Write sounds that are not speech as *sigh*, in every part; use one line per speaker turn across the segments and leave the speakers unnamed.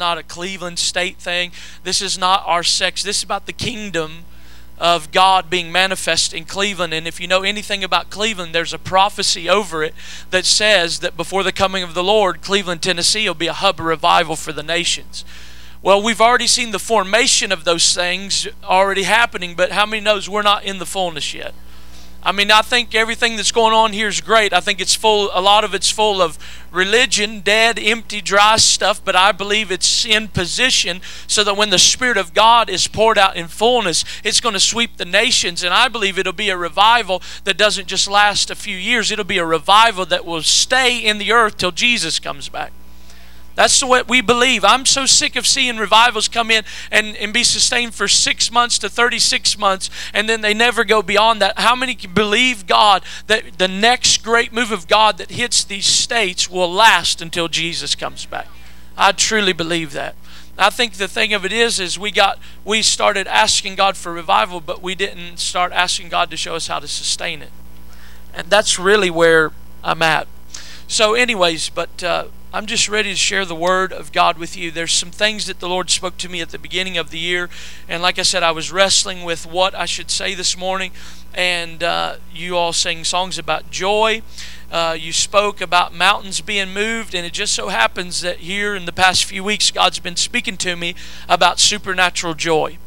not a Cleveland state thing. This is not our sex. This is about the kingdom of God being manifest in Cleveland. And if you know anything about Cleveland, there's a prophecy over it that says that before the coming of the Lord, Cleveland, Tennessee will be a hub of revival for the nations. Well, we've already seen the formation of those things already happening, but how many knows we're not in the fullness yet? I mean, I think everything that's going on here is great. I think it's full, a lot of it's full of religion, dead, empty, dry stuff, but I believe it's in position so that when the Spirit of God is poured out in fullness, it's going to sweep the nations. And I believe it'll be a revival that doesn't just last a few years, it'll be a revival that will stay in the earth till Jesus comes back. That's what we believe. I'm so sick of seeing revivals come in and, and be sustained for six months to 36 months, and then they never go beyond that. How many can believe God that the next great move of God that hits these states will last until Jesus comes back? I truly believe that. I think the thing of it is, is we got we started asking God for revival, but we didn't start asking God to show us how to sustain it, and that's really where I'm at. So, anyways, but uh, I'm just ready to share the word of God with you. There's some things that the Lord spoke to me at the beginning of the year, and like I said, I was wrestling with what I should say this morning. And uh, you all sang songs about joy. Uh, you spoke about mountains being moved, and it just so happens that here in the past few weeks, God's been speaking to me about supernatural joy.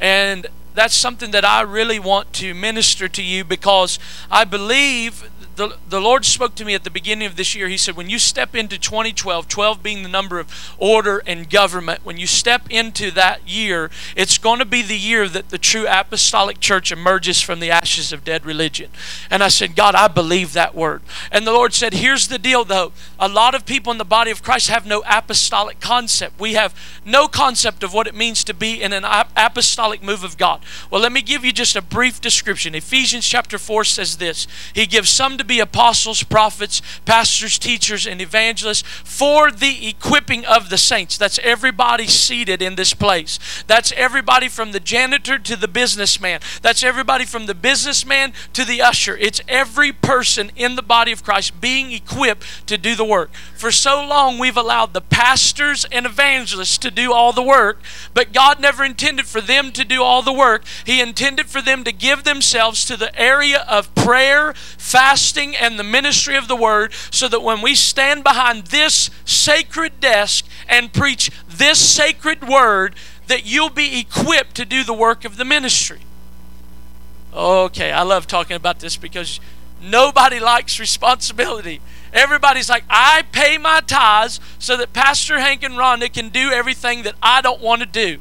And that's something that I really want to minister to you because I believe the, the Lord spoke to me at the beginning of this year. He said, When you step into 2012, 12 being the number of order and government, when you step into that year, it's going to be the year that the true apostolic church emerges from the ashes of dead religion. And I said, God, I believe that word. And the Lord said, Here's the deal though. A lot of people in the body of Christ have no apostolic concept. We have no concept of what it means to be in an apostolic move of God. Well, let me give you just a brief description. Ephesians chapter 4 says this He gives some to to be apostles, prophets, pastors, teachers, and evangelists for the equipping of the saints. That's everybody seated in this place. That's everybody from the janitor to the businessman. That's everybody from the businessman to the usher. It's every person in the body of Christ being equipped to do the work. For so long, we've allowed the pastors and evangelists to do all the work, but God never intended for them to do all the work. He intended for them to give themselves to the area of prayer, fasting, fasting and the ministry of the word so that when we stand behind this sacred desk and preach this sacred word that you'll be equipped to do the work of the ministry. Okay, I love talking about this because nobody likes responsibility. Everybody's like, I pay my tithes so that Pastor Hank and Rhonda can do everything that I don't want to do.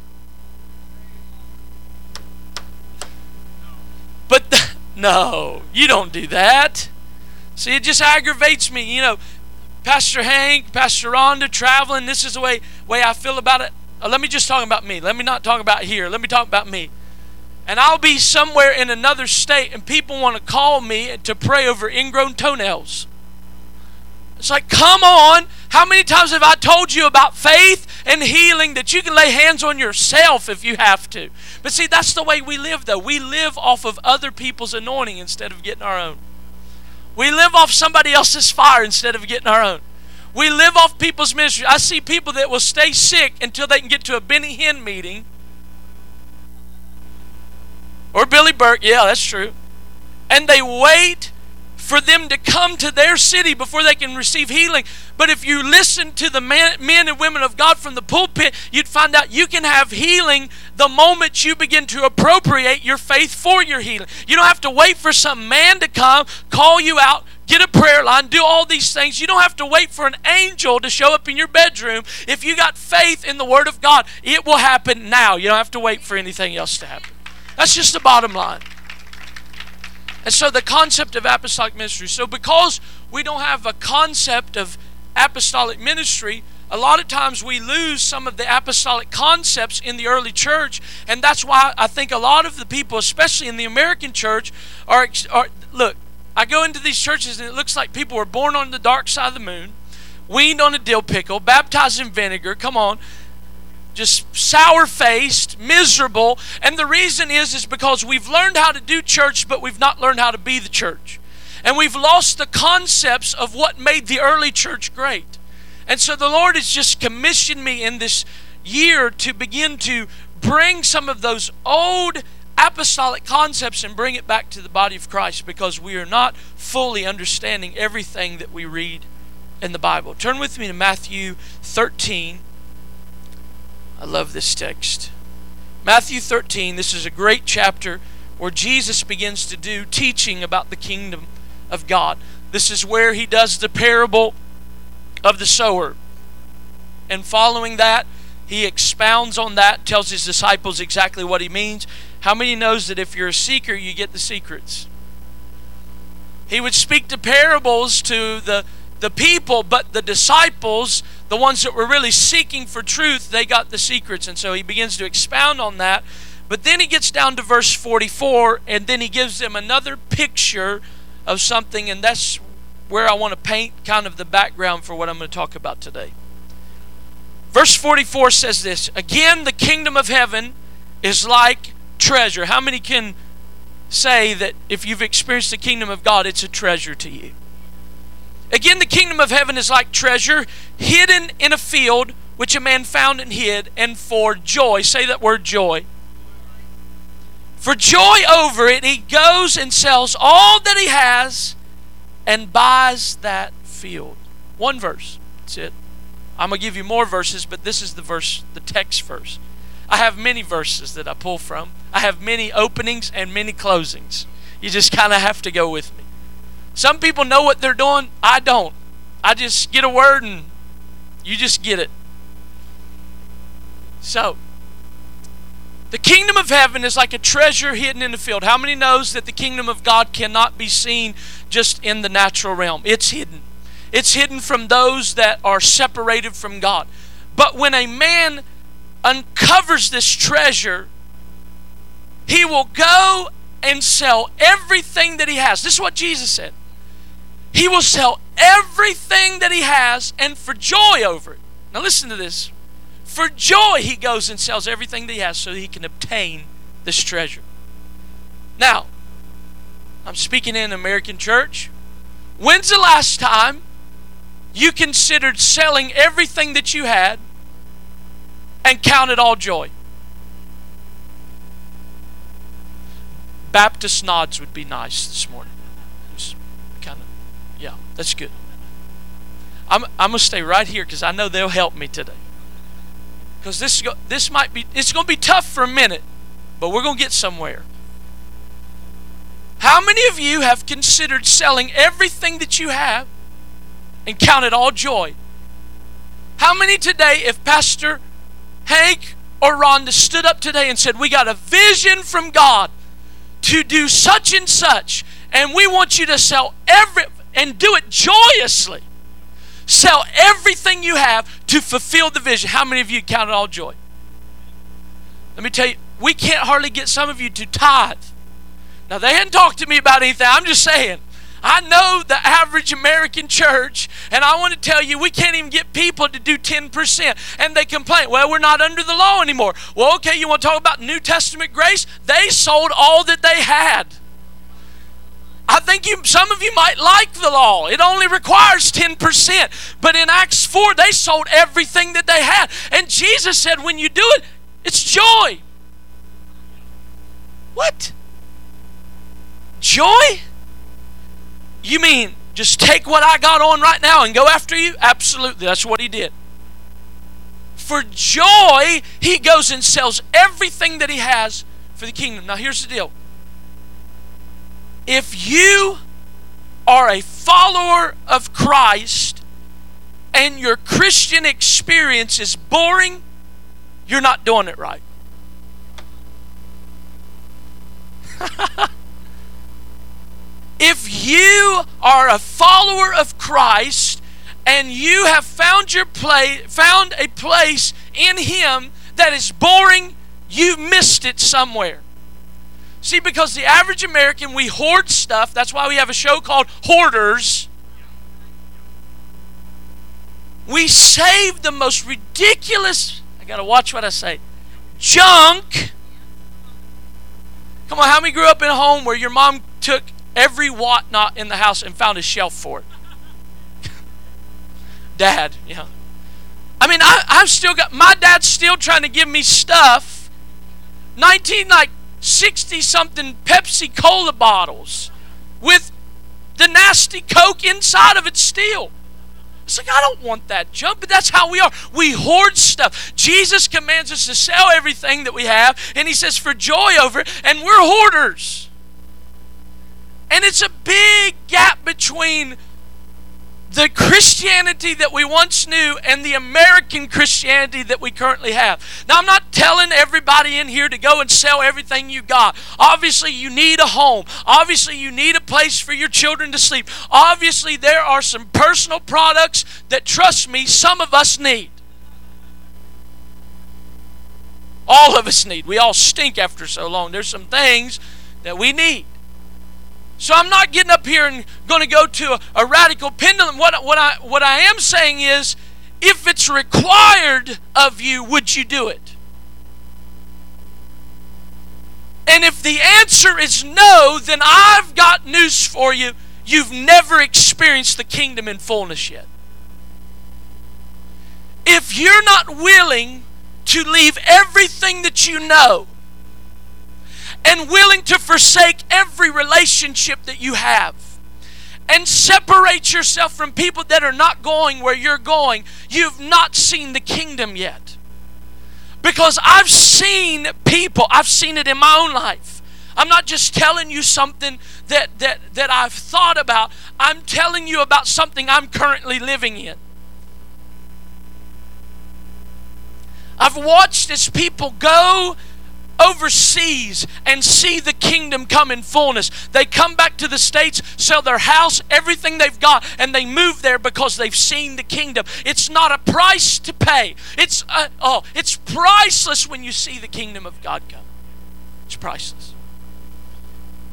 But th- *laughs* no, you don't do that. See, it just aggravates me. You know, Pastor Hank, Pastor Rhonda traveling, this is the way, way I feel about it. Uh, let me just talk about me. Let me not talk about here. Let me talk about me. And I'll be somewhere in another state, and people want to call me to pray over ingrown toenails. It's like, come on. How many times have I told you about faith and healing that you can lay hands on yourself if you have to? But see, that's the way we live, though. We live off of other people's anointing instead of getting our own. We live off somebody else's fire instead of getting our own. We live off people's ministry. I see people that will stay sick until they can get to a Benny Hinn meeting. Or Billy Burke, yeah, that's true. And they wait for them to come to their city before they can receive healing. But if you listen to the man, men and women of God from the pulpit, you'd find out you can have healing the moment you begin to appropriate your faith for your healing. You don't have to wait for some man to come, call you out, get a prayer line, do all these things. You don't have to wait for an angel to show up in your bedroom. If you got faith in the Word of God, it will happen now. You don't have to wait for anything else to happen. That's just the bottom line. And so the concept of apostolic ministry. So because we don't have a concept of apostolic ministry, a lot of times we lose some of the apostolic concepts in the early church, and that's why I think a lot of the people, especially in the American church, are, are look. I go into these churches and it looks like people were born on the dark side of the moon, weaned on a dill pickle, baptized in vinegar. Come on, just sour faced, miserable. And the reason is is because we've learned how to do church, but we've not learned how to be the church. And we've lost the concepts of what made the early church great. And so the Lord has just commissioned me in this year to begin to bring some of those old apostolic concepts and bring it back to the body of Christ because we are not fully understanding everything that we read in the Bible. Turn with me to Matthew 13. I love this text. Matthew 13, this is a great chapter where Jesus begins to do teaching about the kingdom of God. This is where he does the parable of the sower. And following that, he expounds on that, tells his disciples exactly what he means. How many knows that if you're a seeker, you get the secrets? He would speak to parables to the, the people, but the disciples, the ones that were really seeking for truth, they got the secrets. And so he begins to expound on that. But then he gets down to verse 44, and then he gives them another picture of something, and that's where I want to paint kind of the background for what I'm going to talk about today. Verse 44 says this Again, the kingdom of heaven is like treasure. How many can say that if you've experienced the kingdom of God, it's a treasure to you? Again, the kingdom of heaven is like treasure hidden in a field which a man found and hid, and for joy, say that word joy. For joy over it, he goes and sells all that he has and buys that field. One verse. That's it. I'm going to give you more verses, but this is the verse, the text verse. I have many verses that I pull from. I have many openings and many closings. You just kind of have to go with me. Some people know what they're doing. I don't. I just get a word and you just get it. So, the kingdom of heaven is like a treasure hidden in the field. How many knows that the kingdom of God cannot be seen just in the natural realm? It's hidden. It's hidden from those that are separated from God. But when a man uncovers this treasure, he will go and sell everything that he has. This is what Jesus said. He will sell everything that he has and for joy over it. Now, listen to this. For joy, he goes and sells everything that he has so he can obtain this treasure. Now, I'm speaking in American church. When's the last time you considered selling everything that you had and counted all joy. Baptist nods would be nice this morning. Just kind of, yeah, that's good. I'm, I'm going to stay right here because I know they'll help me today. Because this, this might be, it's going to be tough for a minute, but we're going to get somewhere. How many of you have considered selling everything that you have and count it all joy. How many today, if Pastor Hank or Rhonda stood up today and said, We got a vision from God to do such and such, and we want you to sell every and do it joyously. Sell everything you have to fulfill the vision. How many of you count it all joy? Let me tell you, we can't hardly get some of you to tithe. Now, they hadn't talked to me about anything. I'm just saying. I know the average American church, and I want to tell you, we can't even get people to do 10%. And they complain, well, we're not under the law anymore. Well, okay, you want to talk about New Testament grace? They sold all that they had. I think you, some of you might like the law. It only requires 10%. But in Acts 4, they sold everything that they had. And Jesus said, when you do it, it's joy. What? Joy? You mean just take what I got on right now and go after you? Absolutely. That's what he did. For joy, he goes and sells everything that he has for the kingdom. Now, here's the deal if you are a follower of Christ and your Christian experience is boring, you're not doing it right. *laughs* If you are a follower of Christ and you have found your place, found a place in Him that is boring, you've missed it somewhere. See, because the average American, we hoard stuff. That's why we have a show called Hoarders. We save the most ridiculous, I got to watch what I say, junk. Come on, how many grew up in a home where your mom took every whatnot in the house and found a shelf for it. *laughs* Dad, yeah. I mean, I, I've still got my dad's still trying to give me stuff. 19 like 60 something Pepsi Cola bottles with the nasty Coke inside of it still. It's like, I don't want that junk, but that's how we are. We hoard stuff. Jesus commands us to sell everything that we have, and He says, for joy over it, and we're hoarders. And it's a big gap between the Christianity that we once knew and the American Christianity that we currently have. Now, I'm not telling everybody in here to go and sell everything you got. Obviously, you need a home. Obviously, you need a place for your children to sleep. Obviously, there are some personal products that, trust me, some of us need. All of us need. We all stink after so long. There's some things that we need. So I'm not getting up here and going to go to a, a, radical pendulum. What, what, I, what I am saying is, if it's required of you, would you do it? And if the answer is no, then I've got news for you. You've never experienced the kingdom in fullness yet. If you're not willing to leave everything that you know and willing to forsake every relationship that you have and separate yourself from people that are not going where you're going, you've not seen the kingdom yet. Because I've seen people, I've seen it in my own life. I'm not just telling you something that, that, that I've thought about, I'm telling you about something I'm currently living in. I've watched as people go overseas and see the kingdom come in fullness. They come back to the States, sell their house, everything they've got, and they move there because they've seen the kingdom. It's not a price to pay. It's uh, oh, it's priceless when you see the kingdom of God come. It's priceless.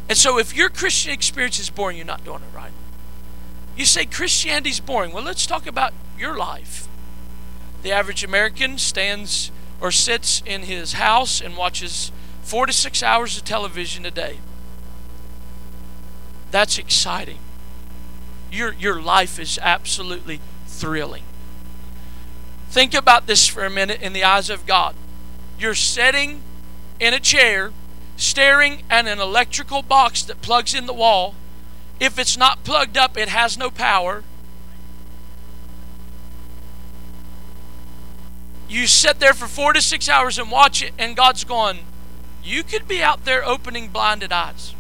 And so if your Christian experience is boring, you're not doing it right. You say Christianity's boring. Well, let's talk about your life. The average American stands or sits in his house and watches four to six hours of television a day. That's exciting. Your, your life is absolutely thrilling. Think about this for a minute in the eyes of God. You're sitting in a chair, staring at an electrical box that plugs in the wall. If it's not plugged up, it has no power. You sit there for four to six hours and watch it, and God's going, you could be out there opening blinded eyes.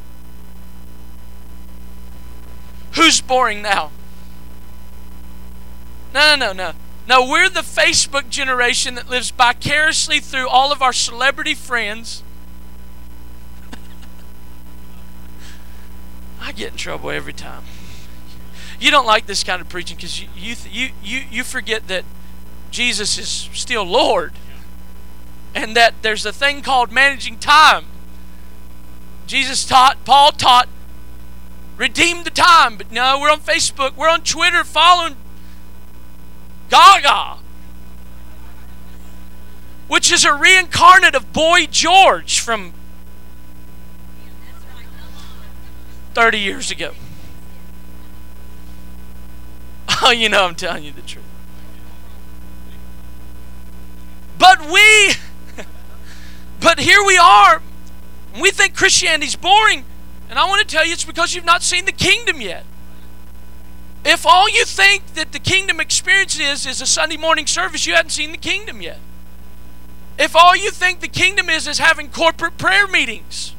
Who's boring now? No, no, no, no. No, we're the Facebook generation that lives vicariously through all of our celebrity friends. *laughs* I get in trouble every time. You don't like this kind of preaching because you, you, you, you, you forget that Jesus is still Lord. And that there's a thing called managing time. Jesus taught, Paul taught, redeem the time. But no, we're on Facebook, we're on Twitter following Gaga, which is a reincarnate of Boy George from 30 years ago. Oh, *laughs* you know, I'm telling you the truth. But we, *laughs* but here we are. We think Christianity's boring. And I want to tell you it's because you've not seen the kingdom yet. If all you think that the kingdom experience is is a Sunday morning service, you haven't seen the kingdom yet. If all you think the kingdom is is having corporate prayer meetings,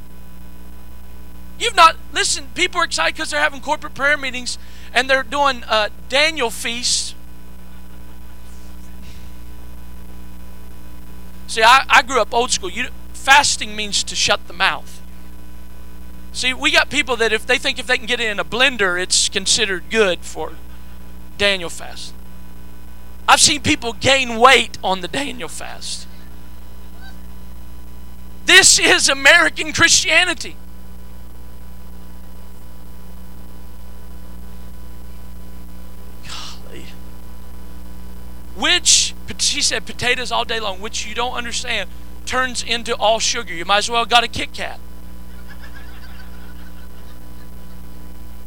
you've not listen. People are excited because they're having corporate prayer meetings and they're doing uh, Daniel feasts See, I, I grew up old school. You, fasting means to shut the mouth. See, we got people that if they think if they can get it in a blender, it's considered good for Daniel fast. I've seen people gain weight on the Daniel fast. This is American Christianity. Golly. Which she said potatoes all day long, which you don't understand, turns into all sugar. You might as well got a Kit Kat.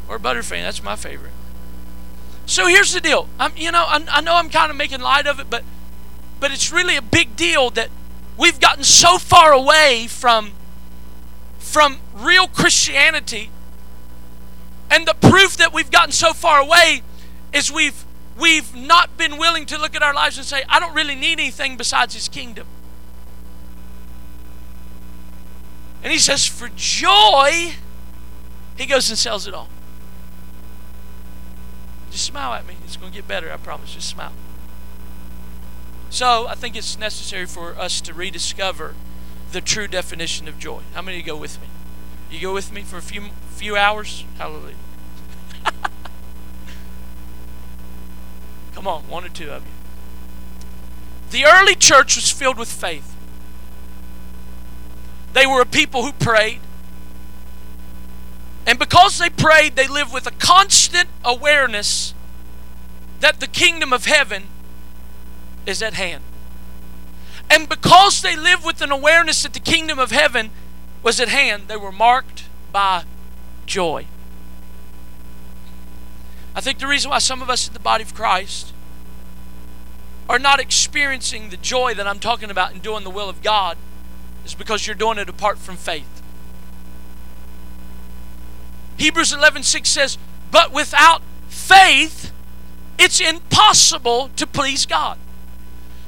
or Butterfinger. That's my favorite. So here's the deal. I'm, you know, I, I know I'm kind of making light of it, but but it's really a big deal that we've gotten so far away from from real Christianity. And the proof that we've gotten so far away is we've we've not been willing to look at our lives and say, I don't really need anything besides his kingdom. And he says, for joy, he goes and sells it all. Just smile at me. It's going to get better, I promise. Just smile. So I think it's necessary for us to rediscover the true definition of joy. How many of you go with me? You go with me for a few few hours? Hallelujah. *laughs* Come on, one or two of you. The early church was filled with faith. They were a people who prayed. And because they prayed, they lived with a constant awareness that the kingdom of heaven is at hand. And because they lived with an awareness that the kingdom of heaven was at hand, they were marked by joy. I think the reason why some of us in the body of Christ are not experiencing the joy that I'm talking about in doing the will of God is because you're doing it apart from faith. Hebrews 11:6 says, "But without faith, it's impossible to please God.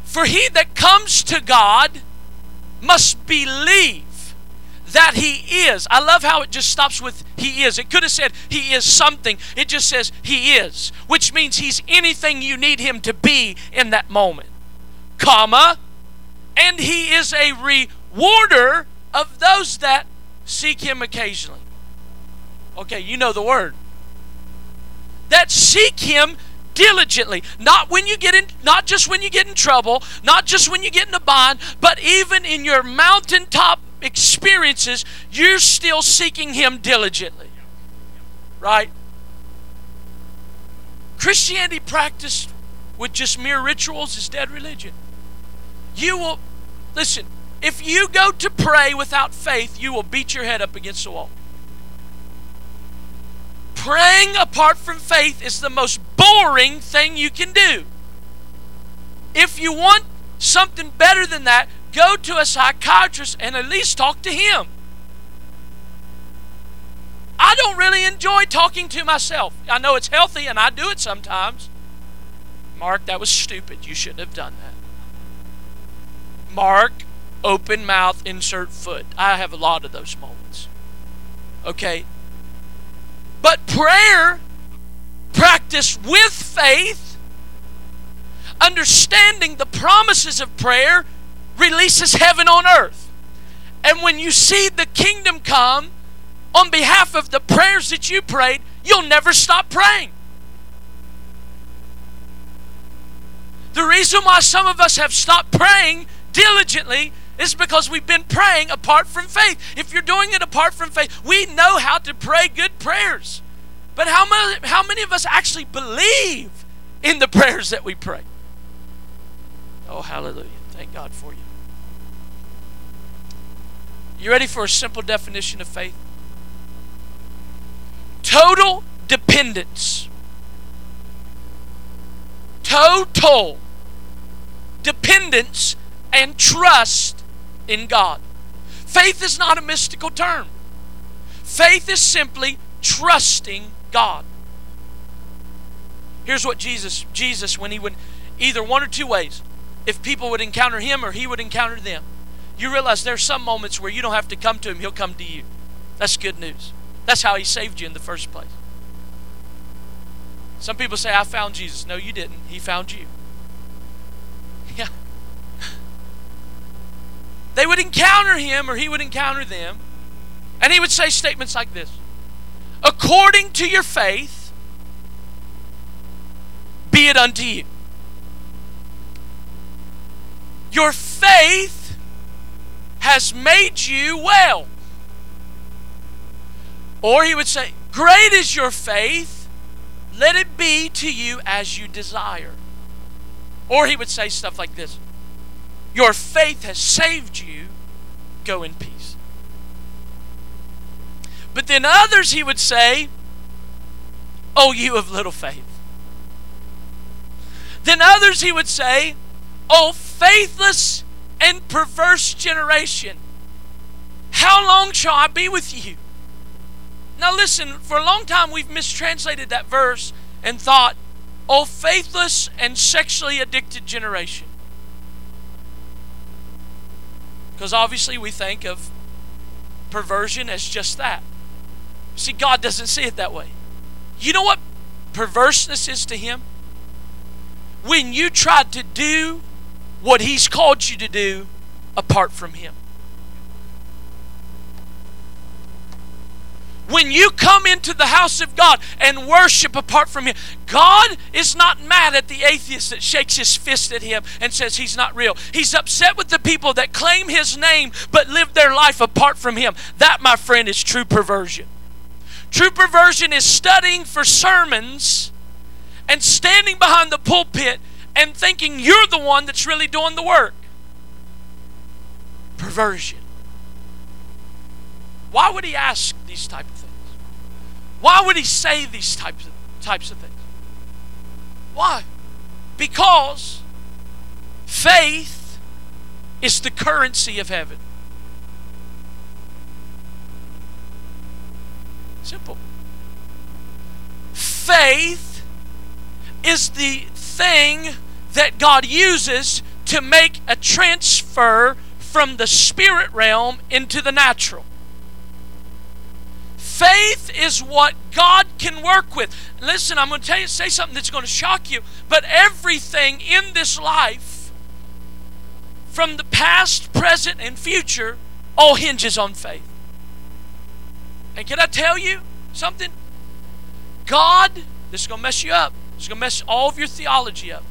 For he that comes to God must believe that he is." I love how it just stops with he is. It could have said he is something. It just says he is, which means he's anything you need him to be in that moment. Comma, and he is a rewarder of those that seek him occasionally. Okay, you know the word. That seek him diligently. Not when you get in not just when you get in trouble, not just when you get in a bind, but even in your mountaintop experiences, you're still seeking him diligently. Right? Christianity practiced with just mere rituals is dead religion. You will listen, if you go to pray without faith, you will beat your head up against the wall. Praying apart from faith is the most boring thing you can do. If you want something better than that, go to a psychiatrist and at least talk to him. I don't really enjoy talking to myself. I know it's healthy and I do it sometimes. Mark, that was stupid. You shouldn't have done that. Mark, open mouth, insert foot. I have a lot of those moments. Okay? But prayer practiced with faith, understanding the promises of prayer, releases heaven on earth. And when you see the kingdom come on behalf of the prayers that you prayed, you'll never stop praying. The reason why some of us have stopped praying diligently is because we've been praying apart from faith. If you're doing it apart from faith, we know how to pray good prayers. But how many, how many of us actually believe in the *laughs* prayers that we pray? Oh, hallelujah. Thank God for you. You ready for a simple definition of faith? Total dependence. Total dependence and trust in God. Faith is not a mystical term. Faith is simply trusting God. Here's what Jesus Jesus when he would either one or two ways. If people would encounter him or he would encounter them. You realize there's some moments where you don't have to come to him, he'll come to you. That's good news. That's how he saved you in the first place. Some people say I found Jesus. No, you didn't. He found you. *laughs* Yeah. They would encounter him or he would encounter them. And he would say statements like this According to your faith, be it unto you. Your faith has made you well. Or he would say, Great is your faith, let it be to you as you desire. Or he would say stuff like this Your faith has saved you, go in peace. But then others he would say, Oh, you of little faith. Then others he would say, Oh, faithless and perverse generation, how long shall I be with you? Now, listen, for a long time we've mistranslated that verse and thought, O faithless and sexually addicted generation. Because obviously we think of perversion as just that. See, God doesn't see it that way. You know what perverseness is to Him? When you tried to do what He's called you to do apart from Him. When you come into the house of God and worship apart from Him, God is not mad at the atheist that shakes his fist at Him and says He's not real. He's upset with the people that claim His name but live their life apart from Him. That, my friend, is true perversion. True perversion is studying for sermons and standing behind the pulpit and thinking you're the one that's really doing the work. Perversion. Why would he ask these type of things? Why would he say these types of types of things? Why? Because faith is the currency of heaven. Simple. Faith is the thing that God uses to make a transfer from the spirit realm into the natural. Faith is what God can work with. Listen, I'm going to tell you say something that's going to shock you, but everything in this life from the past, present and future all hinges on faith. And can I tell you something? God, this is going to mess you up. It's going to mess all of your theology up.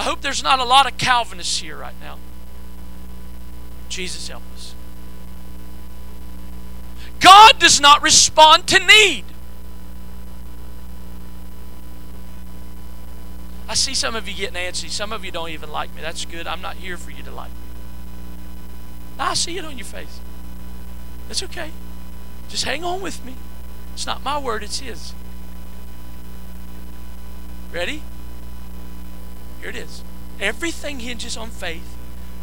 I hope there's not a lot of Calvinists here right now. Jesus help us. God does not respond to need. I see some of you getting antsy. Some of you don't even like me. That's good. I'm not here for you to like me. I see it on your face. That's okay. Just hang on with me. It's not my word, it's His. Ready? Here it is. Everything hinges on faith.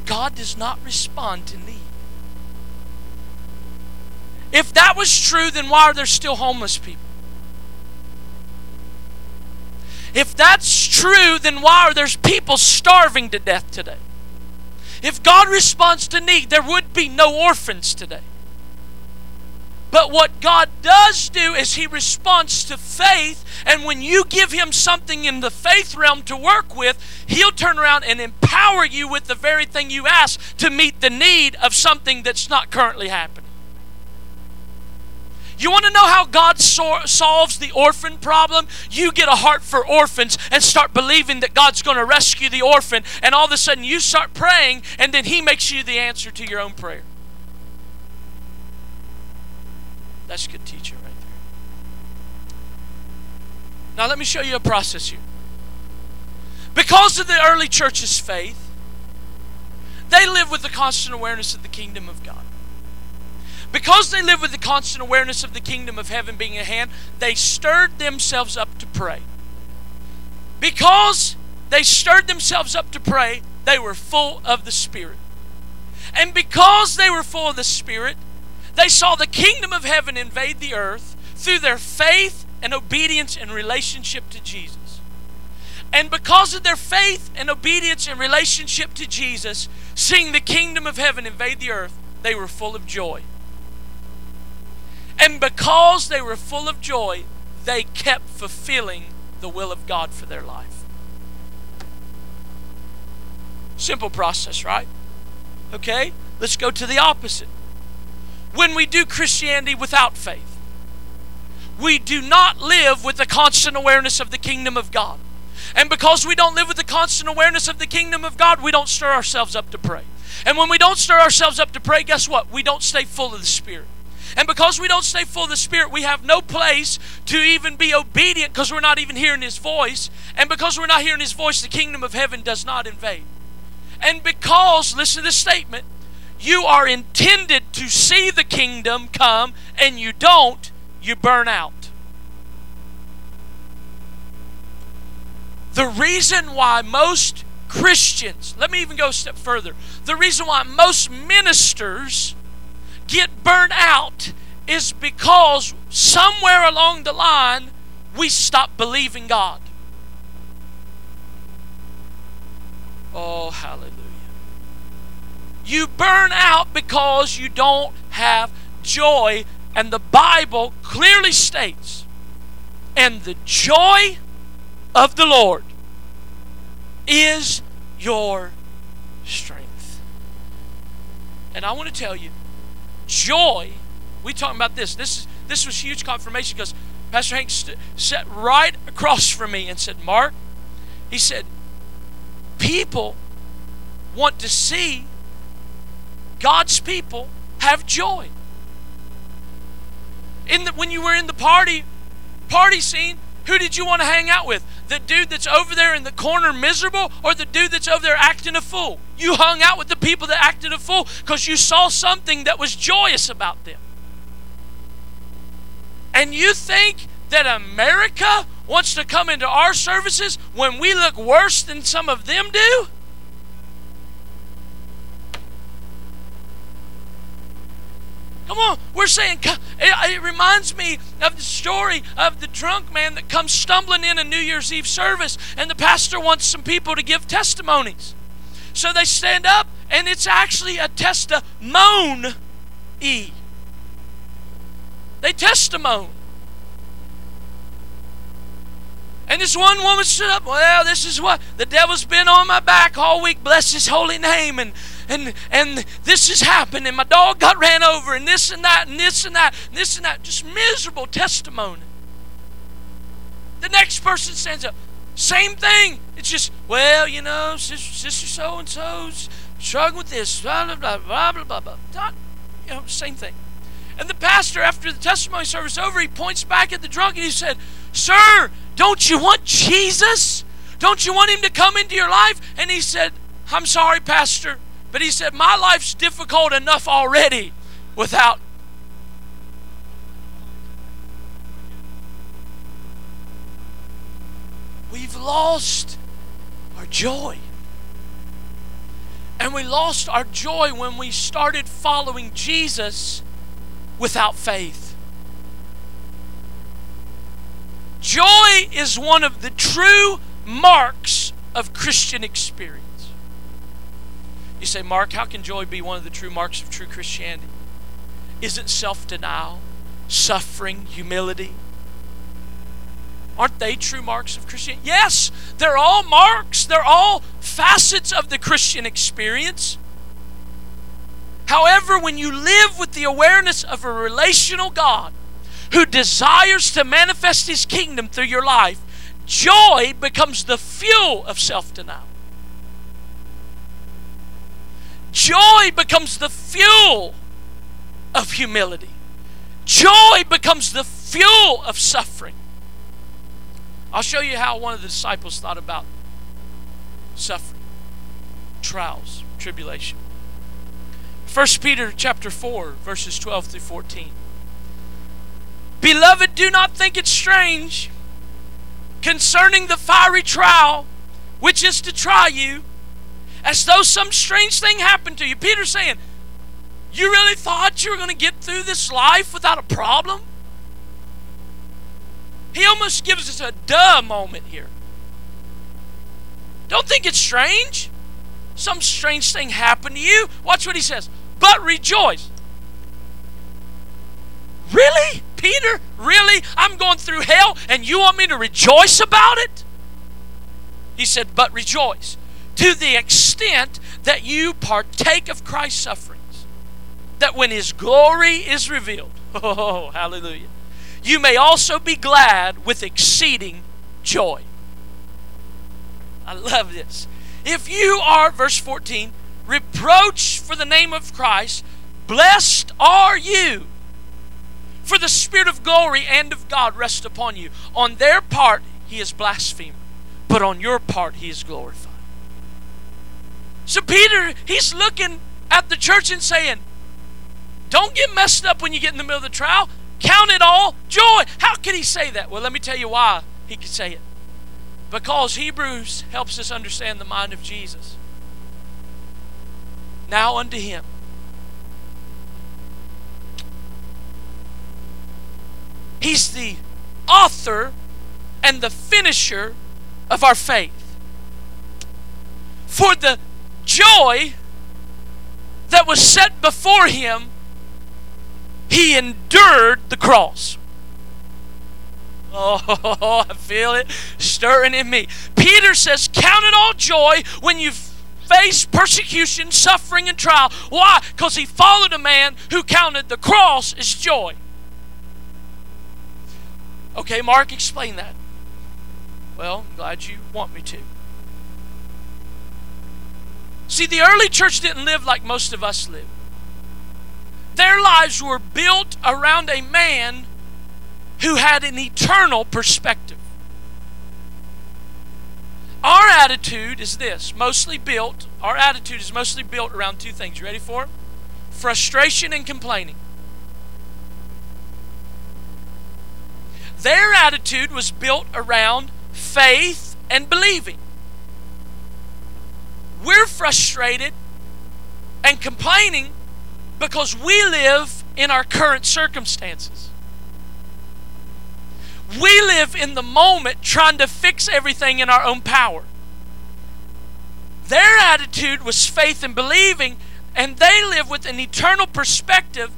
God does not respond to need. If that was true, then why are there still homeless people? If that's true, then why are there people starving to death today? If God responds to need, there would be no orphans today. But what God does do is He responds to faith, and when you give Him something in the faith realm to work with, He'll turn around and empower you with the very thing you ask to meet the need of something that's not currently happening. You want to know how God so- solves the orphan problem? You get a heart for orphans and start believing that God's going to rescue the orphan, and all of a sudden you start praying, and then He makes you the answer to your own prayer. That's good teaching right there. Now, let me show you a process here. Because of the early church's faith, they live with the constant awareness of the kingdom of God. Because they live with the constant awareness of the kingdom of heaven being at hand, they stirred themselves up to pray. Because they stirred themselves up to pray, they were full of the Spirit. And because they were full of the Spirit, they saw the kingdom of heaven invade the earth through their faith and obedience and relationship to Jesus. And because of their faith and obedience and relationship to Jesus, seeing the kingdom of heaven invade the earth, they were full of joy. And because they were full of joy, they kept fulfilling the will of God for their life. Simple process, right? Okay, let's go to the opposite when we do Christianity without faith. We do not live with the constant awareness of the kingdom of God. And because we don't live with the constant awareness of the kingdom of God, we don't stir ourselves up to pray. And when we don't stir ourselves up to pray, guess what? We don't stay full of the Spirit. And because we don't stay full of the Spirit, we have no place to even be obedient because we're not even hearing His voice. And because we're not hearing His voice, the kingdom of heaven does not invade. And because, listen to this statement, you are intended to see the kingdom come and you don't, you burn out. The reason why most Christians, let me even go a step further. The reason why most ministers get burnt out is because somewhere along the line we stop believing God. Oh, hallelujah. You burn out because you don't have joy, and the Bible clearly states, and the joy of the Lord is your strength. And I want to tell you, joy, we talking about this. This is this was huge confirmation because Pastor Hank st- sat right across from me and said, Mark, he said, people want to see God's people have joy. In the, when you were in the party party scene, who did you want to hang out with? The dude that's over there in the corner miserable or the dude that's over there acting a fool? You hung out with the people that acted a fool because you saw something that was joyous about them. And you think that America wants to come into our services when we look worse than some of them do? Come on, we're saying, it, reminds me of the story of the drunk man that comes stumbling in a New Year's Eve service, and the pastor wants some people to give testimonies. So they stand up, and it's actually a testimony. They testimony. And this one woman stood up, well, this is what the devil's been on my back all week. Bless his holy name. And and and this has happened, and my dog got ran over, and this and that, and this and that, and this and that. Just miserable testimony. The next person stands up. Same thing. It's just, well, you know, sister, so and so's struggling with this, blah, blah, blah, blah, blah, blah, blah. You know, same thing. And the pastor, after the testimony service over, he points back at the drunk and he said, Sir, don't you want Jesus? Don't you want him to come into your life? And he said, I'm sorry, Pastor. But he said, My life's difficult enough already without. We've lost our joy. And we lost our joy when we started following Jesus without faith. Joy is one of the true marks of Christian experience. You say, Mark, how can joy be one of the true marks of true Christianity? Isn't self denial, suffering, humility? Aren't they true marks of Christianity? Yes, they're all marks, they're all facets of the Christian experience. However, when you live with the awareness of a relational God who desires to manifest his kingdom through your life, joy becomes the fuel of self denial. Joy becomes the fuel of humility. Joy becomes the fuel of suffering. I'll show you how one of the disciples thought about suffering, trials, tribulation. 1 Peter chapter 4 verses 12 through 14. Beloved, do not think it strange concerning the fiery trial which is to try you as though some strange thing happened to you. Peter's saying, You really thought you were going to get through this life without a problem? He almost gives us a duh moment here. Don't think it's strange. Some strange thing happened to you. Watch what he says. But rejoice. Really? Peter? Really? I'm going through hell and you want me to rejoice about it? He said, But rejoice to the extent that you partake of Christ's sufferings, that when his glory is revealed, *laughs* oh, hallelujah, you may also be glad with exceeding joy. I love this. If you are, verse 14, reproached for the name of Christ, blessed are you. For the Spirit of glory and of God rest upon you. On their part, he is blasphemer, but on your part, he is glorified. So Peter, he's looking at the church and saying, Don't get messed up when you get in the middle of the trial. Count it all joy. How can he say that? Well, let me tell you why he could say it. Because Hebrews helps us understand the mind of Jesus. Now unto him. He's the author and the finisher of our faith. For the joy that was set before him, he endured the cross. Oh, *laughs* I feel it stirring in me. Peter says, Count it all joy when you face persecution, suffering, and trial. Why? Because he followed a man who counted the cross as joy. Okay, Mark, explain that. Well, I'm glad you want me to. See, the early church didn't live like most of us live. Their lives were built around a man who had an eternal perspective. Our attitude is this mostly built, our attitude is mostly built around two things. You ready for it? Frustration and complaining. Their attitude was built around faith and believing. We're frustrated and complaining because we live in our current circumstances. We live in the moment trying to fix everything in our own power. Their attitude was faith and believing, and they live with an eternal perspective.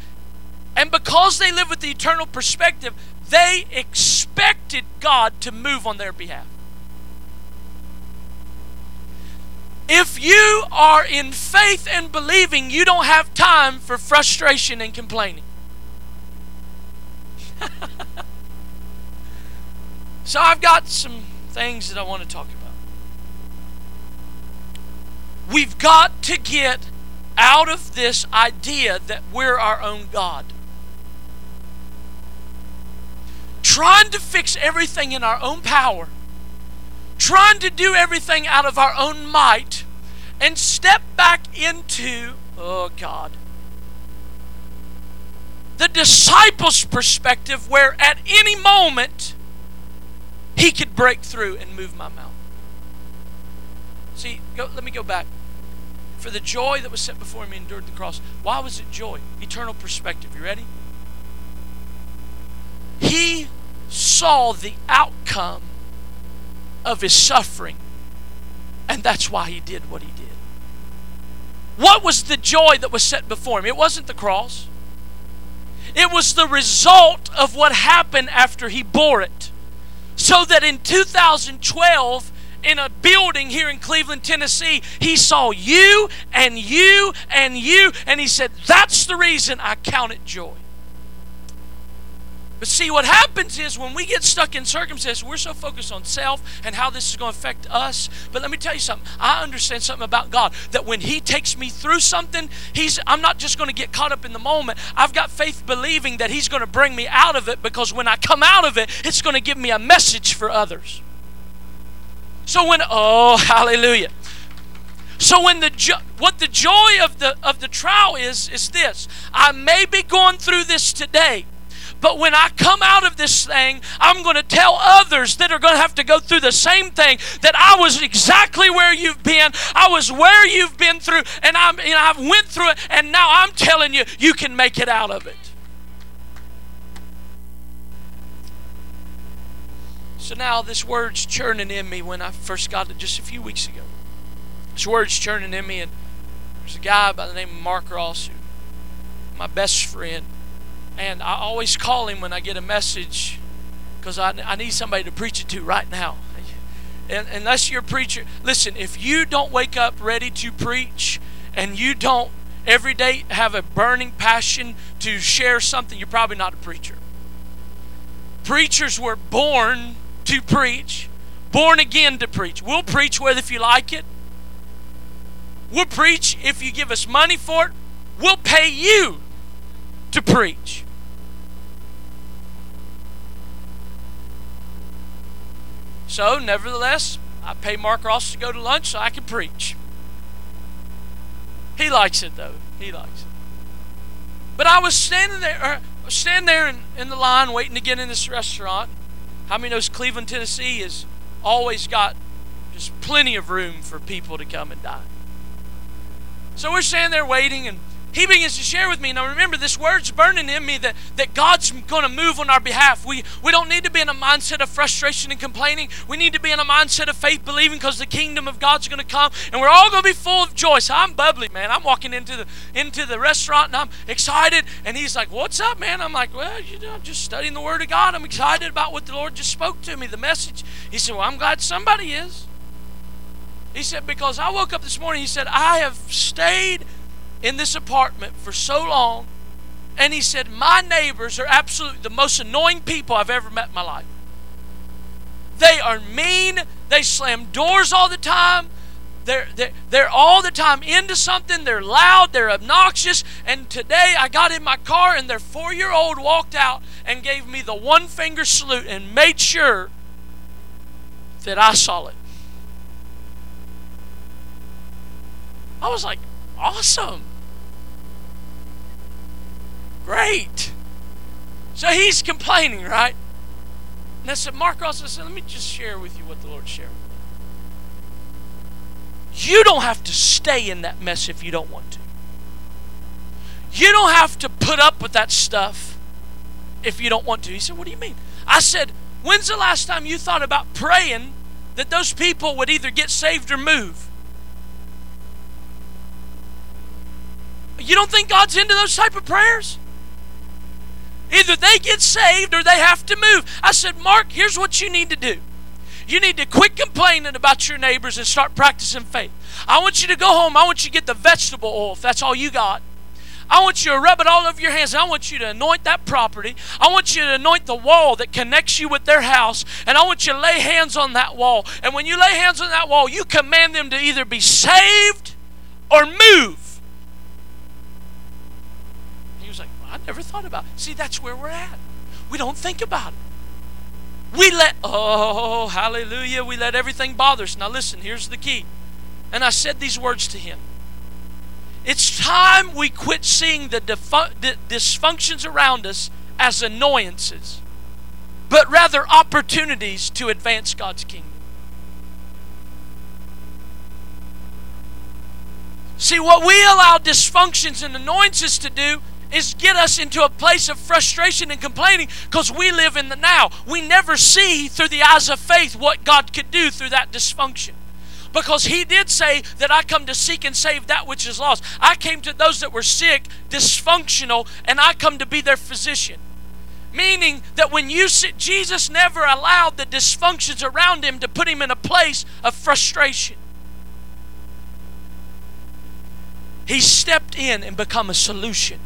And because they live with the eternal perspective, they expected God to move on their behalf. If you are in faith and believing, you don't have time for frustration and complaining. *laughs* so I've got some things that I want to talk about. We've got to get out of this idea that we're our own God. Trying to fix everything in our own power trying to do everything out of our own might and step back into, oh God, the disciples' perspective where at any moment he could break through and move my mountain. See, go, let me go back. For the joy that was set before me endured the cross. Why was it joy? Eternal perspective. You ready? He saw the outcome of his suffering. And that's why he did what he did. What was the joy that was set before him? It wasn't the cross, it was the result of what happened after he bore it. So that in 2012, in a building here in Cleveland, Tennessee, he saw you and you and you, and he said, That's the reason I count it joy. But see, what happens is when we get stuck in circumstances, we're so focused on self and how this is going to affect us. But let me tell you something. I understand something about God that when He takes me through something, He's I'm not just going to get caught up in the moment. I've got faith believing that He's going to bring me out of it because when I come out of it, it's going to give me a message for others. So when oh *laughs* hallelujah. So when the jo- what the joy of the of the trial is is this. I may be going through this today. But when I come out of this thing, I'm going to tell others that are going to have to go through the same thing that I was exactly where you've been. I was where you've been through, and I'm and I've went through it, and now I'm telling you, you can make it out of it. So now this word's churning in me when I first got it just a few weeks ago. This word's churning in me, and there's a guy by the name of Mark Ross, who, my best friend and I always call him when I get a message because I, I need somebody to preach it to right now. And unless you're a preacher, listen, if you don't wake up ready to preach and you don't every day have a burning passion to share something, you're probably not a preacher. Preachers were born to preach, born again to preach. We'll preach whether if you like it. We'll preach if you give us money for it. We'll pay you to preach. So, nevertheless, I pay Mark Ross to go to lunch so I can preach. He likes it though. He likes it. But I was standing there, uh, standing there in, in the line waiting to get in this restaurant. How many knows Cleveland, Tennessee has always got just plenty of room for people to come and die. So we're standing there waiting, and he begins to share with me. Now remember, this word's burning in me that, that God's going to move on our behalf. We, we don't need to be in a mindset of frustration and complaining. We need to be in a mindset of faith believing because the kingdom of God's going to come and we're all going to be full of joy. So I'm bubbly, man. I'm walking into the into the restaurant and I'm excited. And he's like, What's up, man? I'm like, Well, you know, I'm just studying the Word of God. I'm excited about what the Lord just spoke to me, the message. He said, Well, I'm glad somebody is. He said, Because I woke up this morning, he said, I have stayed in this apartment for so long. And he said, My neighbors are absolutely the most annoying people I've ever met in my life. They are mean. They slam doors all the time. They're, they're, they're all the time into something. They're loud. They're obnoxious. And today I got in my car and their four year old walked out and gave me the one finger salute and made sure that I saw it. I was like, awesome. Great. So he's complaining, right? And I said, Mark also said, let me just share with you what the Lord shared. with me. You don't have to stay in that mess if you don't want to. You don't have to put up with that stuff if you don't want to. He said, What do you mean? I said, When's the last time you thought about praying that those people would either get saved or move? You don't think God's into those type of prayers? Either they get saved or they have to move. I said, Mark, here's what you need to do. You need to quit complaining about your neighbors and start practicing faith. I want you to go home. I want you to get the vegetable oil if that's all you got. I want you to rub it all over your hands. I want you to anoint that property. I want you to anoint the wall that connects you with their house. And I want you to lay hands on that wall. And when you lay hands on that wall, you command them to either be saved or move. I never thought about it. See, that's where we're at. We don't think about it. We let, oh, hallelujah, we let everything bother us. Now, listen, here's the key. And I said these words to him It's time we quit seeing the dysfunctions around us as annoyances, but rather opportunities to advance God's kingdom. See, what we allow dysfunctions and annoyances to do is get us into a place of frustration and complaining because we live in the now. We never see through the eyes of faith what God could do through that dysfunction. Because he did say that I come to seek and save that which is lost. I came to those that were sick, dysfunctional, and I come to be their physician. Meaning that when you sit, Jesus never allowed the dysfunctions around him to put him in a place of frustration. He stepped in and become a solution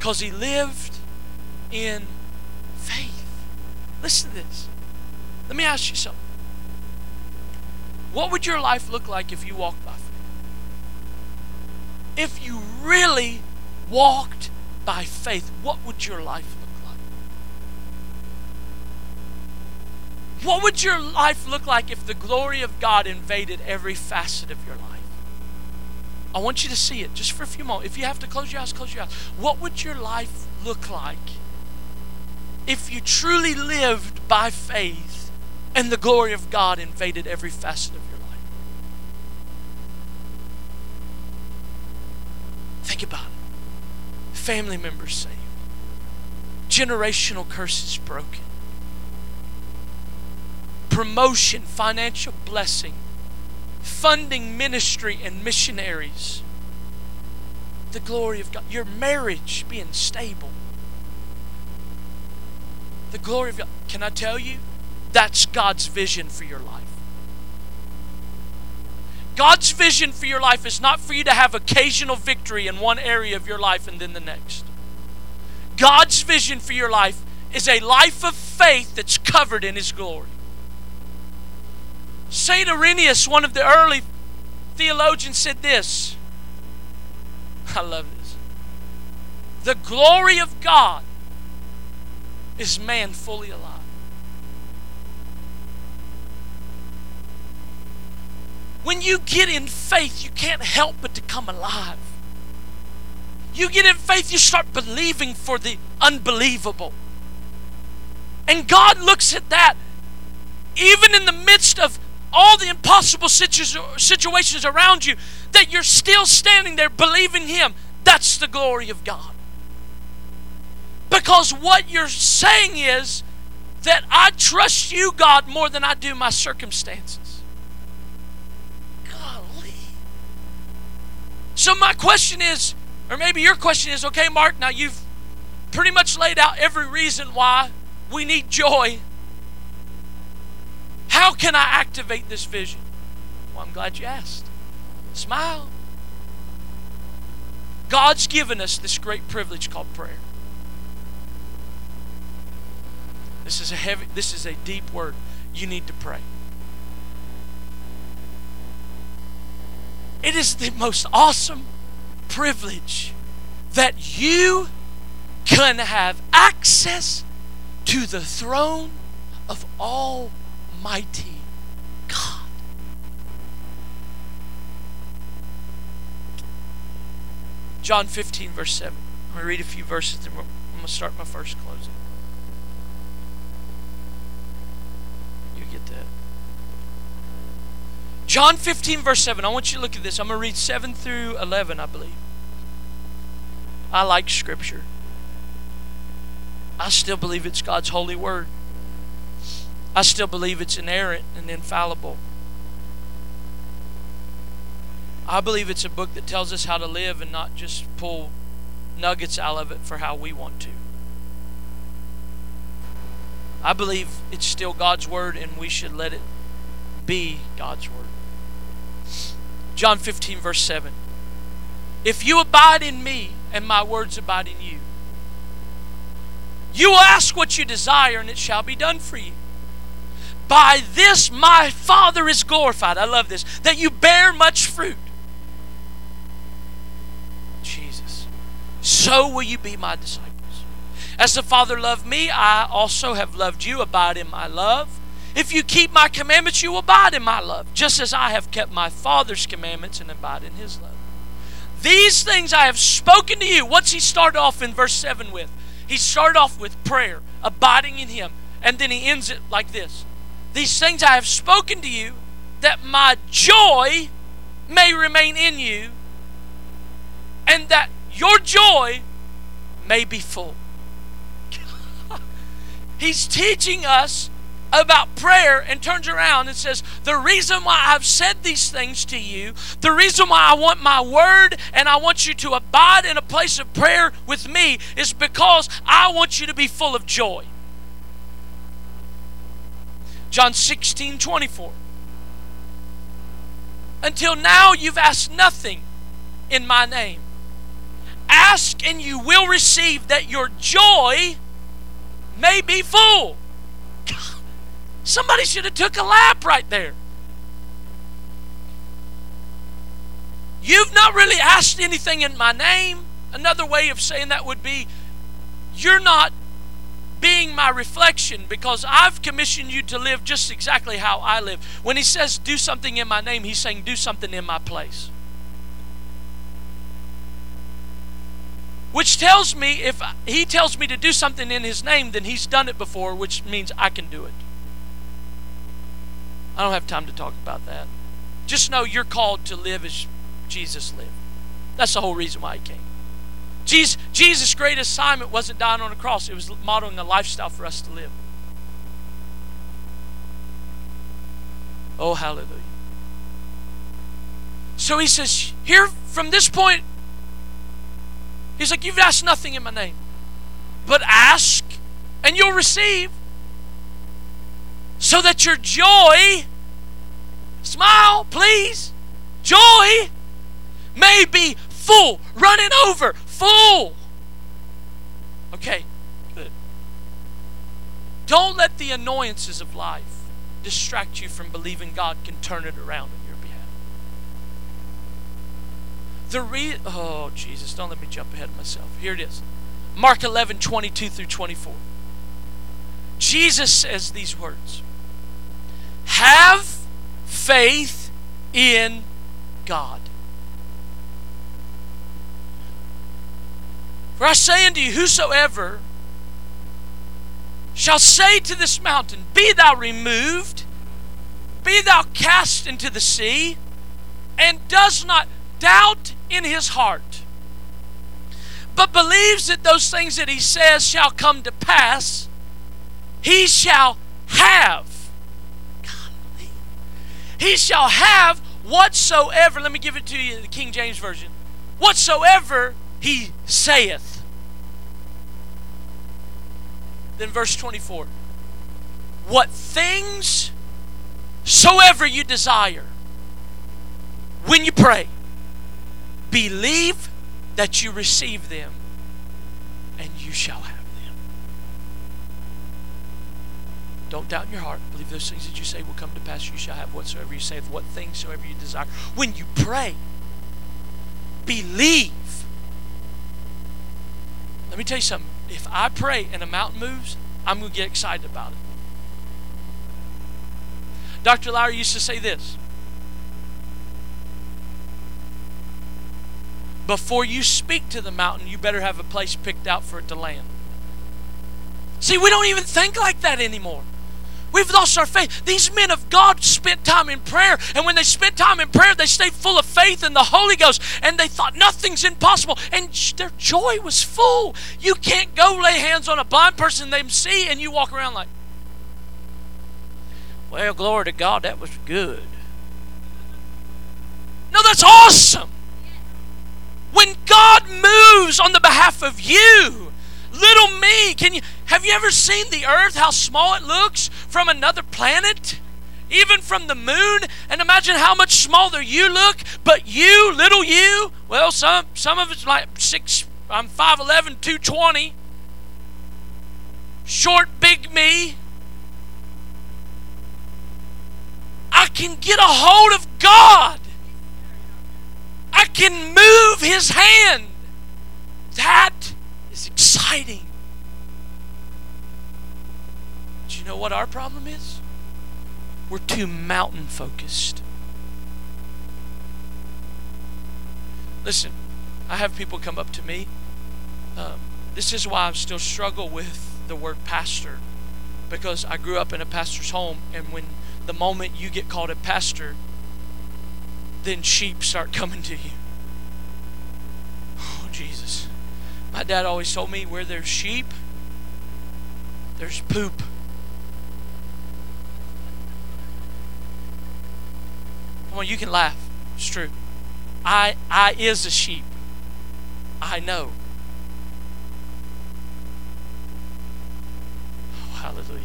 because he lived in faith. Listen to this. Let me ask you something. What would your life look like if you walked by faith? If you really walked by faith, what would your life look like? What would your life look like if the glory of God invaded every facet of your life? I want you to see it just for a few moments. If you have to close your eyes, close your eyes. What would your life look like if you truly lived by faith and the glory of God invaded every facet of your life? Think about it. Family members saved, generational curses broken, promotion, financial blessing funding ministry and missionaries. The glory of God. Your marriage being stable. The glory of God. Can I tell you? That's God's vision for your life. God's vision for your life is not for you to have occasional victory in one area of your life and then the next. God's vision for your life is a life of faith that's covered in His glory. St. Irenaeus, one of the early theologians, said this. I love this. The glory of God is man fully alive. When you get in faith, you can't help but to come alive. You get in faith, you start believing for the unbelievable. And God looks at that, even in the midst of all the impossible situ- situations around you, that you're still standing there believing Him. That's the glory of God. Because what you're saying is that I trust you, God, more than I do my circumstances. Golly. So, my question is, or maybe your question is okay, Mark, now you've pretty much laid out every reason why we need joy. How can I activate this vision? Well, I'm glad you asked. Smile. God's given us this great privilege called prayer. This is a heavy this is a deep word. You need to pray. It is the most awesome privilege that you can have access to the throne of Almighty God. John 15, verse 7. I'm going to read a few verses and I'm going to start my first closing. You get that. John 15, verse 7. I want you to look at this. I'm going to read 7 through 11, I believe. I like Scripture. I still believe it's God's holy word. I still believe it's inerrant and infallible. I believe it's a book that tells us how to live and not just pull nuggets out of it for how we want to. I believe it's still God's word and we should let it be God's word. John 15, verse 7. If you abide in me and my words abide in you, you will ask what you desire and it shall be done for you. By this my Father is glorified. I love this. That you bear much fruit. Jesus. So will you be my disciples. As the Father loved me, I also have loved you. Abide in my love. If you keep my commandments, you abide in my love, just as I have kept my Father's commandments and abide in his love. These things I have spoken to you. What's he start off in verse 7 with? He started off with prayer, abiding in him, and then he ends it like this These things I have spoken to you, that my joy may remain in you, and that your joy may be full. *laughs* He's teaching us about prayer and turns around and says, The reason why I've said these things to you, the reason why I want my word and I want you to abide in a place of prayer with me is because I want you to be full of joy. John 16 24. Until now, you've asked nothing in my name. Ask and you will receive that your joy may be full. *laughs* Somebody should have took a lap right there. You've not really asked anything in my name. Another way of saying that would be you're not being my reflection because I've commissioned you to live just exactly how I live. When he says do something in my name, he's saying do something in my place. Which tells me if he tells me to do something in his name, then he's done it before, which means I can do it. I don't have time to talk about that. Just know you're called to live as Jesus lived. That's the whole reason why he came. Jesus, Jesus' great assignment wasn't dying on a cross, it was modeling a lifestyle for us to live. Oh, hallelujah. So he says, here from this point, he's like, You've asked nothing in my name, but ask and you'll receive so that your joy, smile, please, joy may be full, running over, full. Okay, good. Don't let the annoyances of life distract you from believing God can turn it around on your behalf. The re oh Jesus, don't let me jump ahead of myself. Here it is. Mark 11, 22 through 24. Jesus says these words. Have faith in God. For I say unto you, whosoever shall say to this mountain, Be thou removed, be thou cast into the sea, and does not doubt in his heart, but believes that those things that he says shall come to pass, he shall have. He shall have whatsoever, let me give it to you, the King James Version, whatsoever he saith. Then verse 24. What things soever you desire, when you pray, believe that you receive them, and you shall have. Them. Don't doubt in your heart. Believe those things that you say will come to pass. You shall have whatsoever you say, what things soever you desire. When you pray, believe. Let me tell you something. If I pray and a mountain moves, I'm going to get excited about it. Dr. Lowry used to say this Before you speak to the mountain, you better have a place picked out for it to land. See, we don't even think like that anymore. We've lost our faith. These men of God spent time in prayer, and when they spent time in prayer, they stayed full of faith in the Holy Ghost, and they thought nothing's impossible, and their joy was full. You can't go lay hands on a blind person they see, and you walk around like, well, glory to God, that was good. No, that's awesome. When God moves on the behalf of you, little me, can you have you ever seen the earth, how small it looks from another planet? Even from the moon? And imagine how much smaller you look, but you, little you, well, some some of it's like six, I'm 5'11, 220. Short, big me. I can get a hold of God. I can move His hand. That is exciting. Do you know what our problem is? We're too mountain focused. Listen, I have people come up to me. Um, this is why I still struggle with the word pastor because I grew up in a pastor's home, and when the moment you get called a pastor, then sheep start *laughs* coming to you. Oh, Jesus. My dad always told me where there's sheep, there's poop. Come on, you can laugh. It's true. I I is a sheep. I know. Oh, hallelujah.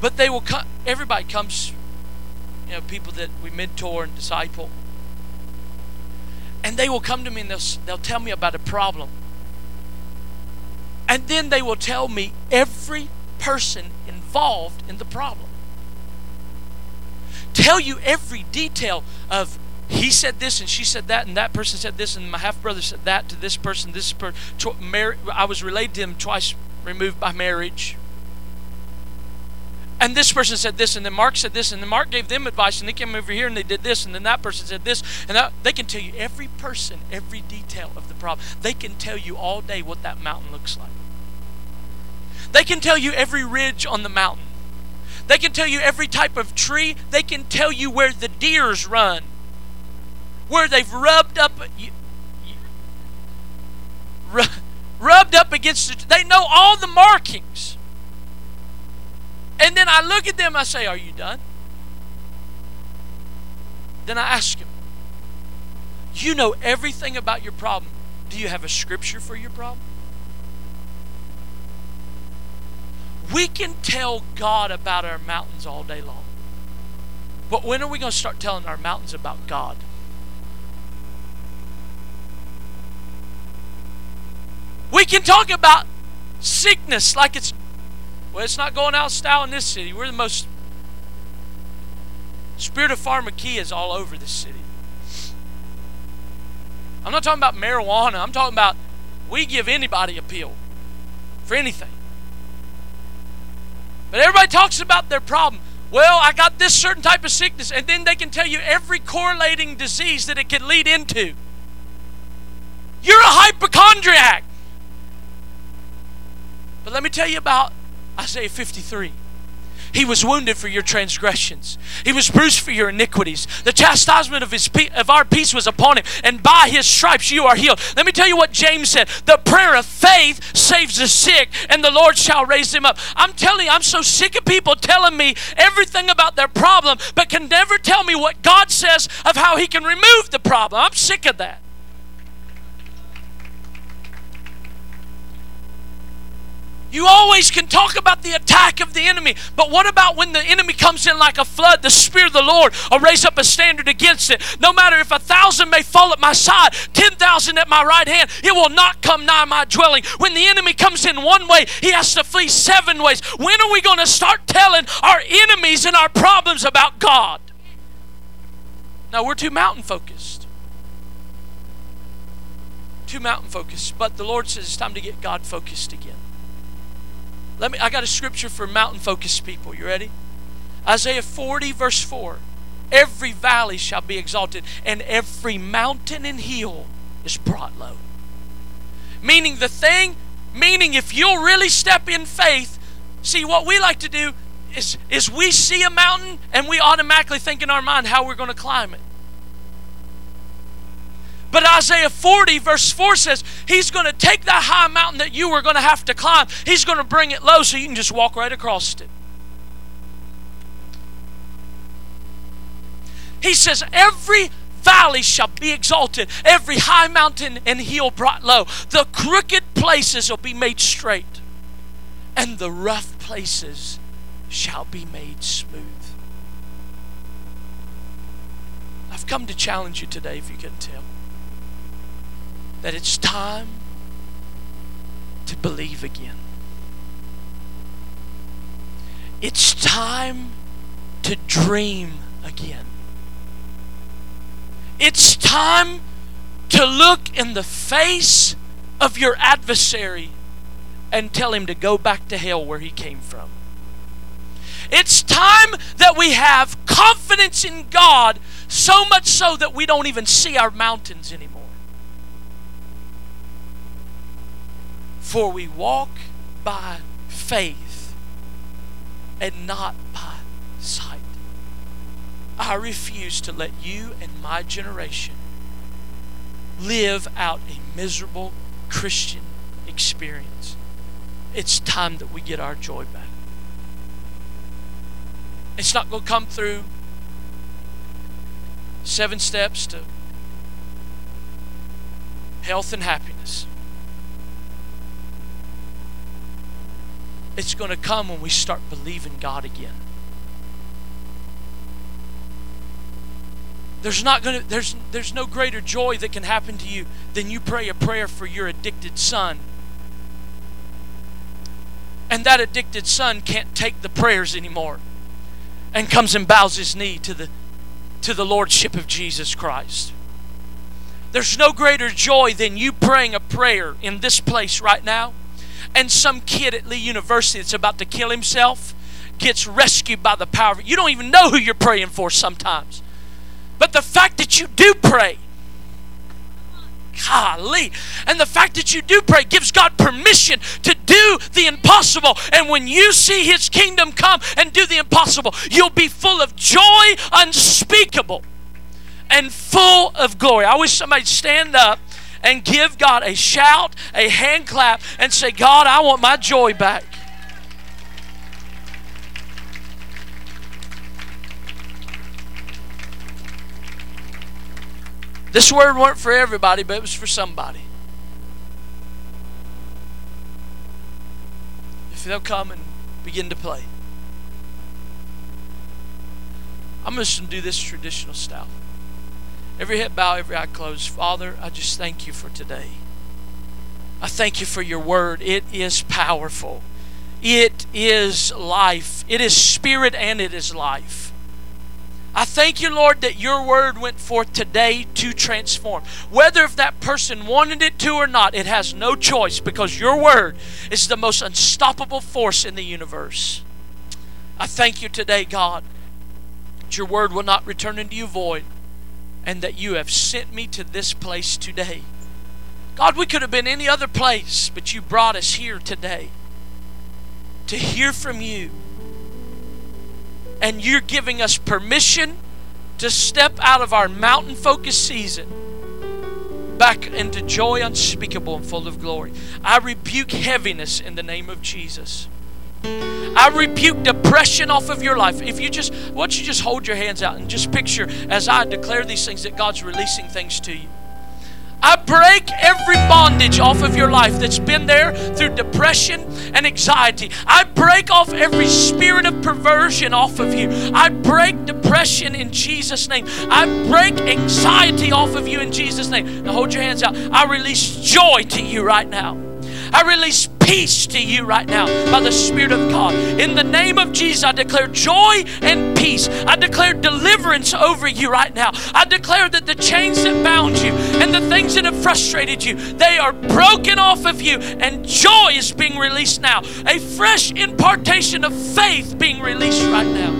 But they will come everybody comes, you know, people that we mentor and disciple. And they will come to me and they'll, they'll tell me about a problem. And then they will tell me every person involved in the problem tell you every detail of he said this and she said that and that person said this and my half brother said that to this person this person I was related to him twice removed by marriage and this person said this and then Mark said this and then Mark gave them advice and they came over here and they did this and then that person said this and that, they can tell you every person every detail of the problem they can tell you all day what that mountain looks like they can tell you every ridge on the mountain they can tell you every type of tree. They can tell you where the deers run, where they've rubbed up, you, you, *laughs* rubbed up against it. They know all the markings. And then I look at them. I say, "Are you done?" Then I ask them, "You know everything about your problem. Do you have a scripture for your problem?" We can tell God about our mountains all day long. But when are we going to start telling our mountains about God? We can talk about sickness like it's, well, it's not going out style in this city. We're the most, spirit of pharmakia is all over this city. I'm not talking about marijuana. I'm talking about we give anybody a pill for anything. But everybody talks about their problem. Well, I got this certain type of sickness, and then they can tell you every correlating disease that it could lead into. You're a hypochondriac. But let me tell you about Isaiah 53. He was wounded for your transgressions. He was bruised for your iniquities. The chastisement of his of our peace was upon him, and by his stripes you are healed. Let me tell you what James said. The prayer of faith saves the sick, and the Lord shall raise them up. I'm telling you, I'm so sick of people telling me everything about their problem, but can never tell me what God says of how he can remove the problem. I'm sick of that. You always can talk about the attack of the enemy, but what about when the enemy comes in like a flood? The Spirit of the Lord will raise up a standard against it. No matter if a thousand may fall at my side, ten thousand at my right hand, it will not come nigh my dwelling. When the enemy comes in one way, he has to flee seven ways. When are we going to start telling our enemies and our problems about God? Now, we're too mountain focused. Too mountain focused. But the Lord says it's time to get God focused again. Let me I got a scripture for mountain focused people. You ready? Isaiah 40 verse 4. Every valley shall be exalted and every mountain and hill is brought low. Meaning the thing, meaning if you'll really step in faith, see what we like to do is is we see a mountain and we automatically think in our mind how we're going to climb it. But Isaiah 40, verse 4 says, He's going to take that high mountain that you were going to have to climb, He's going to bring it low so you can just walk right across it. He says, Every valley shall be exalted, every high mountain and hill brought low. The crooked places will be made straight, and the rough places shall be made smooth. I've come to challenge you today, if you can tell that it's time to believe again. It's time to dream again. It's time to look in the face of your adversary and tell him to go back to hell where he came from. It's time that we have confidence in God so much so that we don't even see our mountains anymore. For we walk by faith and not by sight. I refuse to let you and my generation live out a miserable Christian experience. It's time that we get our joy back. It's not going to come through seven steps to health and happiness. It's going to come when we start believing God again. There's not going to there's there's no greater joy that can happen to you than you pray a prayer for your addicted son. And that addicted son can't take the prayers anymore and comes and bows his knee to the to the lordship of Jesus Christ. There's no greater joy than you praying a prayer in this place right now and some kid at Lee University that's about to kill himself gets rescued by the power of. You don't even know who you're praying for sometimes. But the fact that you do pray, golly, and the fact that you do pray gives God permission to do the impossible. And when you see His kingdom come and do the impossible, you'll be full of joy unspeakable and full of glory. I wish somebody'd stand up and give God a shout, a hand clap, and say, God, I want my joy back. This word weren't for everybody, but it was for somebody. If they'll come and begin to play. I'm just going to do this traditional style. Every head bow, every eye closed. Father, I just thank you for today. I thank you for your word. It is powerful. It is life. It is spirit and it is life. I thank you, Lord, that your word went forth today to transform. Whether if that person wanted it to or not, it has no choice because your word is the most unstoppable force in the universe. I thank you today, God, that your word will not return into you void and that you have sent me to this place today. God, we could have been any other place, but you brought us here today. to hear from you. And you're giving us permission to step out of our mountain focused season back into joy unspeakable and full of glory. I rebuke heaviness in the name of Jesus. I rebuke depression off of your life. If you just, why don't you just hold your hands out and just picture as I declare these things that God's releasing things to you. I break every bondage off of your life that's been there through depression and anxiety. I break off every spirit of perversion off of you. I break depression in Jesus' name. I break anxiety off of you in Jesus' name. Now hold your hands out. I release joy to you right now. I release peace to you right now by the Spirit of God. In the name of Jesus, I declare joy and peace. I declare deliverance over you right now. I declare that the chains that bound you and the things that have frustrated you, they are broken off of you, and joy is being released now. A fresh impartation of faith being released right now.